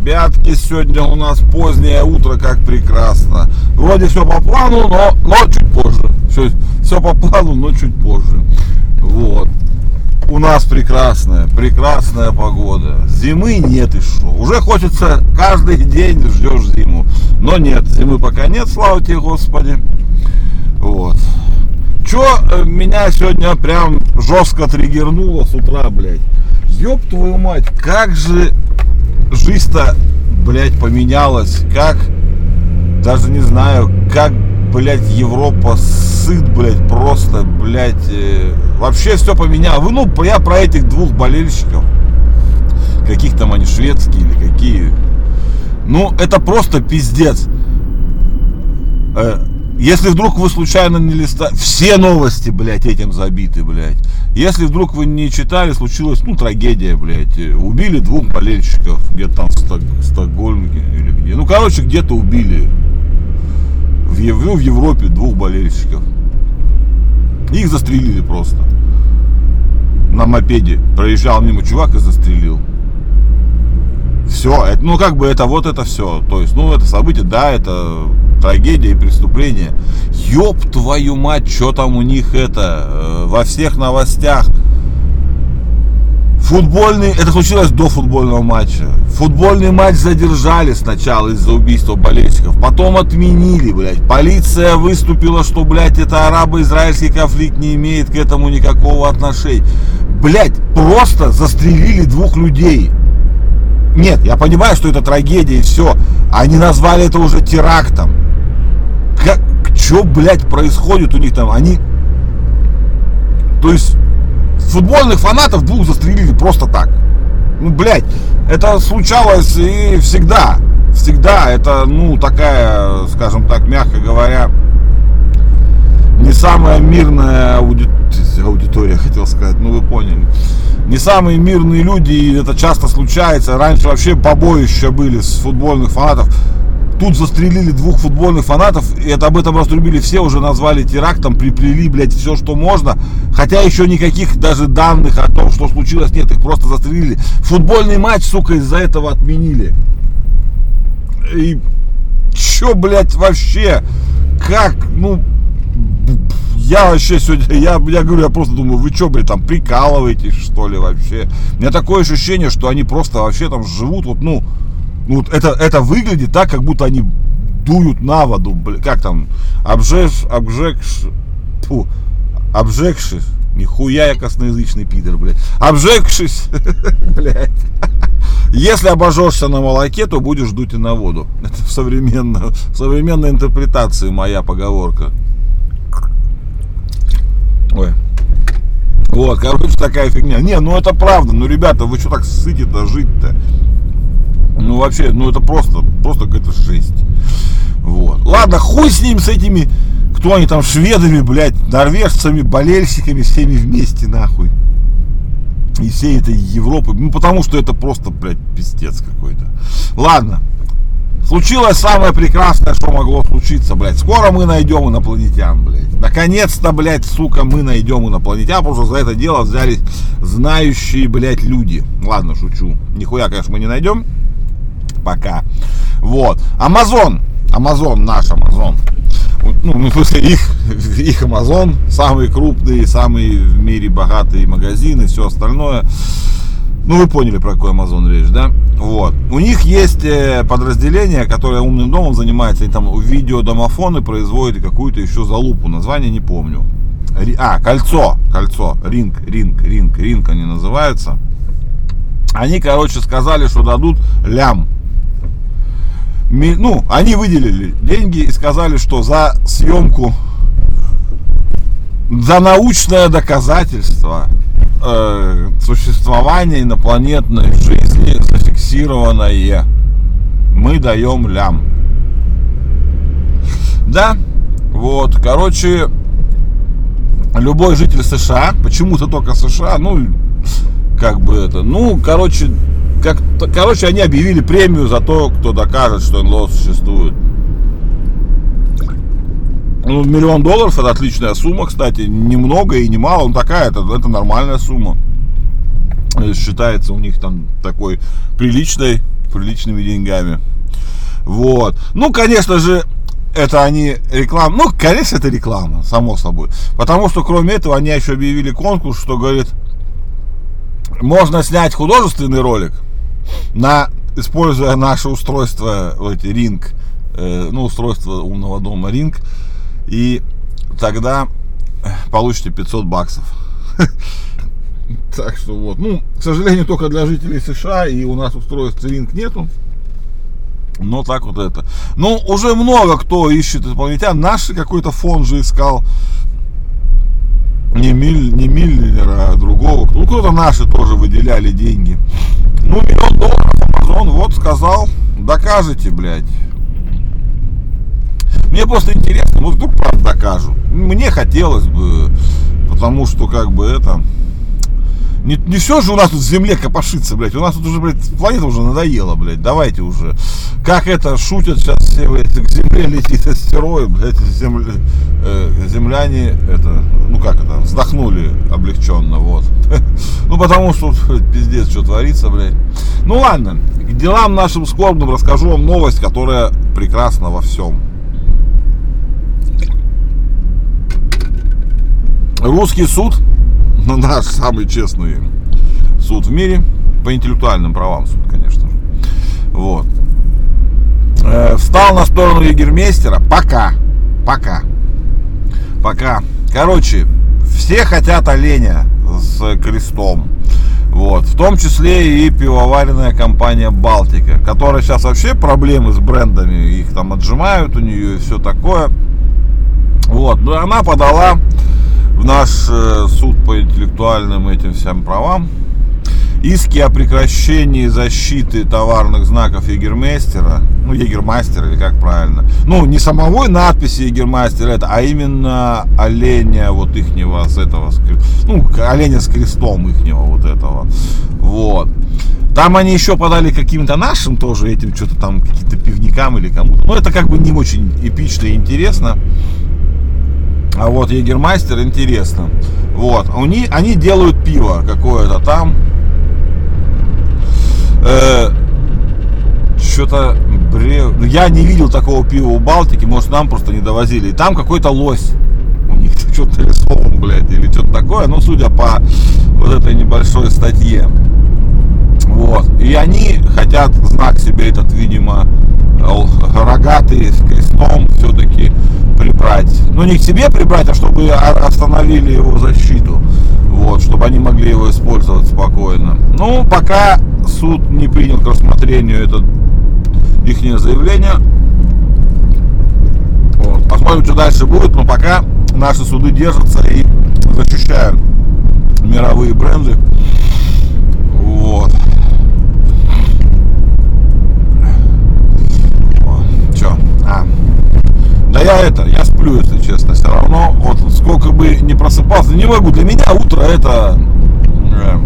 Ребятки. Сегодня у нас позднее утро, как прекрасно. Вроде все по плану, но, но чуть позже. Все, все по плану, но чуть позже. Вот. У нас прекрасная, прекрасная погода. Зимы нет и что. Уже хочется каждый день ждешь зиму. Но нет, зимы пока нет, слава тебе, Господи. Вот. Чё э, меня сегодня прям жестко триггернуло с утра, блядь ёб твою мать, как же жизнь-то, блядь, поменялась, как, даже не знаю, как, блядь, Европа сыт, блядь, просто, блядь, э, вообще все поменялось. Ну, я про этих двух болельщиков, каких там они, шведские или какие, ну, это просто пиздец. Э, если вдруг вы случайно не листали, все новости, блядь, этим забиты, блядь. Если вдруг вы не читали, случилась, ну, трагедия, блядь. Убили двух болельщиков, где-то там в Сток, Стокгольме или где. Ну, короче, где-то убили. В, ну, в Европе двух болельщиков. Их застрелили просто. На мопеде. Проезжал мимо чувак и застрелил. Все, это, ну как бы это вот это все. То есть, ну это событие, да, это трагедия и преступление. Ёб твою мать, что там у них это, э, во всех новостях. Футбольный, это случилось до футбольного матча. Футбольный матч задержали сначала из-за убийства болельщиков, потом отменили, блядь. Полиция выступила, что, блядь, это арабо-израильский конфликт не имеет к этому никакого отношения. Блядь, просто застрелили двух людей. Нет, я понимаю, что это трагедия и все. Они назвали это уже терактом. Как, что, блядь, происходит у них там? Они... То есть, футбольных фанатов двух застрелили просто так. Ну, блядь, это случалось и всегда. Всегда это, ну, такая, скажем так, мягко говоря, не самая мирная аудитория, хотел сказать, ну вы поняли не самые мирные люди, и это часто случается. Раньше вообще побоища были с футбольных фанатов. Тут застрелили двух футбольных фанатов, и это об этом разрубили все, уже назвали терактом, приплели, блядь, все, что можно. Хотя еще никаких даже данных о том, что случилось, нет, их просто застрелили. Футбольный матч, сука, из-за этого отменили. И чё, блядь, вообще? Как? Ну, я вообще сегодня, я, я говорю, я просто думаю, вы что, блин, там прикалываетесь, что ли, вообще? У меня такое ощущение, что они просто вообще там живут, вот, ну, ну вот это, это выглядит так, как будто они дуют на воду, блин, как там, обжег, обжегш, фу, обжегшись, нихуя я косноязычный пидор, блядь, обжегшись, блядь, если обожжешься на молоке, то будешь дуть и на воду. Это в современной, в моя поговорка. Ой. Вот, короче, такая фигня. Не, ну это правда. Ну, ребята, вы что так сыте-то жить-то? Ну, вообще, ну это просто, просто какая-то жесть. Вот. Ладно, хуй с ним, с этими, кто они там, шведами, блядь, норвежцами, болельщиками, всеми вместе, нахуй. И всей этой Европы. Ну, потому что это просто, блядь, пиздец какой-то. Ладно, Случилось самое прекрасное, что могло случиться, блядь. Скоро мы найдем инопланетян, блядь. Наконец-то, блядь, сука, мы найдем инопланетян, потому что за это дело взялись знающие, блядь, люди. Ладно, шучу. Нихуя, конечно, мы не найдем. Вот. Амазон. Амазон, наш Амазон. Ну, в смысле, их, их Амазон, самый крупный, самый в мире богатый магазин и все остальное. Ну, вы поняли, про какой Amazon речь, да? Вот. У них есть э, подразделение, которое умным домом занимается, и там видеодомофоны производят какую-то еще залупу, название не помню. А, кольцо, кольцо, ринг, ринг, ринг, ринг они называются. Они, короче, сказали, что дадут лям. Ну, они выделили деньги и сказали, что за съемку, за научное доказательство э, существование инопланетной жизни зафиксированное. Мы даем лям. Да, вот, короче, любой житель США, почему-то только США, ну, как бы это, ну, короче, как, короче, они объявили премию за то, кто докажет, что НЛО существует. Ну, миллион долларов это отличная сумма, кстати, немного и немало, но такая, это, это нормальная сумма. считается у них там такой приличной, приличными деньгами. Вот. Ну, конечно же, это они реклама. Ну, конечно, это реклама, само собой. Потому что, кроме этого, они еще объявили конкурс, что говорит, можно снять художественный ролик, на, используя наше устройство, эти ринг, э, ну, устройство умного дома ринг, и тогда получите 500 баксов. Так что вот, ну, к сожалению, только для жителей США, и у нас устройств ринг нету. Но так вот это. Ну, уже много кто ищет инопланетян. Наш какой-то фонд же искал не, Миль, не Миллера, а другого. Ну, кто-то наши тоже выделяли деньги. Ну, миллион долларов Амазон вот сказал, докажете, блядь. Мне просто интересно, ну вдруг правда докажут. Мне хотелось бы, потому что как бы это... Не, не все же у нас тут земле копошится, блядь. У нас тут уже, блядь, планета уже надоела, блядь. Давайте уже. Как это шутят сейчас все, блядь, к земле летит астероид, блядь, земля, э, земляне, это, ну как это, вздохнули облегченно, вот. Ну потому что пиздец, что творится, блядь. Ну ладно, к делам нашим скорбным расскажу вам новость, которая прекрасна во всем. Русский суд ну, наш самый честный суд в мире, по интеллектуальным правам суд, конечно же. Вот. Э, встал на сторону егермейстера пока, пока, пока. Короче, все хотят оленя с крестом. Вот, в том числе и пивоваренная компания Балтика, которая сейчас вообще проблемы с брендами, их там отжимают у нее и все такое. Вот, но она подала в наш э, суд по интеллектуальным этим всем правам иски о прекращении защиты товарных знаков Егермейстера, ну, Егермастера, или как правильно, ну, не самого надписи Егермастера, это, а именно оленя вот ихнего с этого, ну, оленя с крестом ихнего вот этого, вот. Там они еще подали каким-то нашим тоже этим, что-то там, каким-то пивникам или кому-то. Ну, это как бы не очень эпично и интересно. А вот Егермастер интересно. Вот. Они, они делают пиво какое-то там. Э, что-то брев... Ну, я не видел такого пива у Балтики, может нам просто не довозили. И там какой-то лось. У них что-то рисован, блядь, или что-то такое. Ну, судя по вот этой небольшой статье. Вот. И они хотят знак себе этот, видимо, рогатый с крестом все-таки прибрать. Ну, не к себе прибрать, а чтобы остановили его защиту. Вот, чтобы они могли его использовать спокойно. Ну, пока суд не принял к рассмотрению это их заявление. Вот. Посмотрим, что дальше будет, но пока наши суды держатся и защищают мировые бренды. Вот. Че? А. Да я это, я сплю, если честно, все равно. Вот сколько бы не просыпался, не могу. Для меня утро это... Э,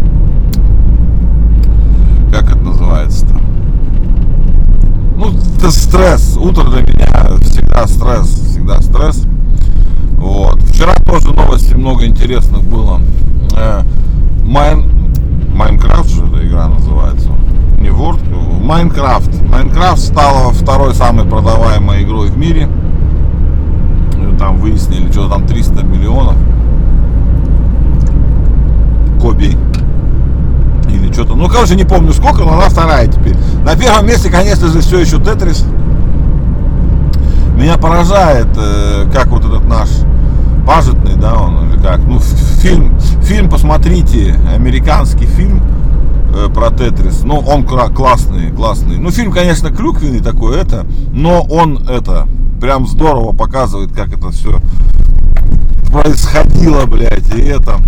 как это называется-то? Ну, это стресс. Утро для меня всегда стресс. Всегда стресс. Вот. Вчера тоже новости много интересных было. Э, Mine... Minecraft же эта игра называется. Не Word, Майнкрафт. Майнкрафт стала второй самой продаваемой игрой в мире там выяснили, что там 300 миллионов копий или что-то. Ну, короче, не помню сколько, но она вторая теперь. На первом месте, конечно же, все еще Тетрис. Меня поражает, э, как вот этот наш пажетный, да, он или как. Ну, фильм, фильм, посмотрите, американский фильм э, про Тетрис. Ну, он классный, классный. Ну, фильм, конечно, клюквенный такой, это, но он это прям здорово показывает, как это все происходило, блядь, и это.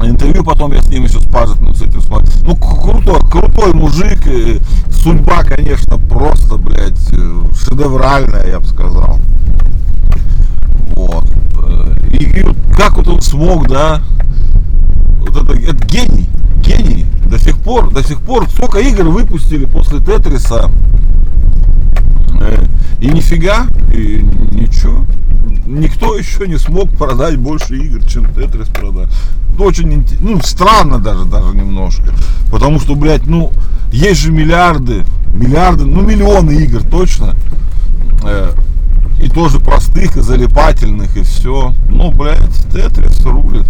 Интервью потом я с ним еще с Пажетным с этим смотрел. Ну, крутой, крутой мужик. И судьба, конечно, просто, блядь, шедевральная, я бы сказал. Вот. И, и вот как вот он смог, да, вот это, это гений, гений. До сих пор, до сих пор сколько игр выпустили после Тетриса. Э, и нифига, и ничего. Никто еще не смог продать больше игр, чем Тетрис продать. Очень ну, странно даже, даже немножко. Потому что, блядь, ну, есть же миллиарды, миллиарды, ну, миллионы игр точно. Э, и тоже простых, и залипательных, и все. Ну, блядь, Тетрис рулит.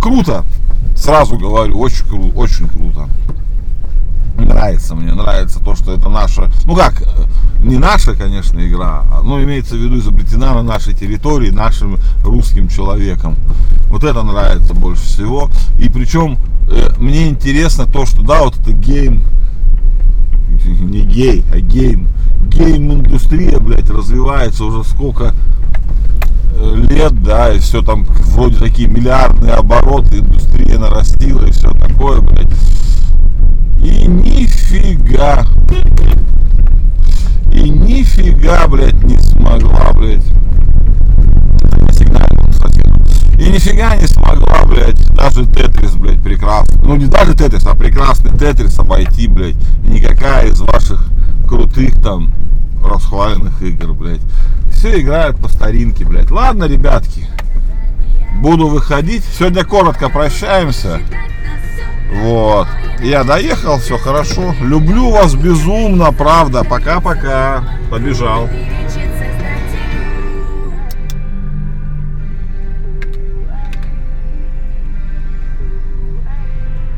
Круто. Сразу говорю, очень круто, очень круто. Нравится мне, нравится то, что это наша, ну как, э, не наша, конечно, игра, а, но имеется в виду изобретена на нашей территории нашим русским человеком. Вот это нравится больше всего. И причем э, мне интересно то, что да, вот это гейм, не гей, а game, game-индустрия, блядь, развивается уже сколько э, лет, да, и все там вроде такие миллиардные обороты, индустрия нарастила и все такое, блядь. И нифига. И нифига, блядь, не смогла, блядь. Сигнальным совсем. И нифига не смогла, блядь, даже Тетрис, блядь, прекрасный. Ну не даже Тетрис, а прекрасный Тетрис обойти, блядь. Никакая из ваших крутых там расхваленных игр, блядь. Все играют по старинке, блядь. Ладно, ребятки. Буду выходить. Сегодня коротко прощаемся. Вот. Я доехал, все хорошо. Люблю вас безумно, правда. Пока-пока. Побежал.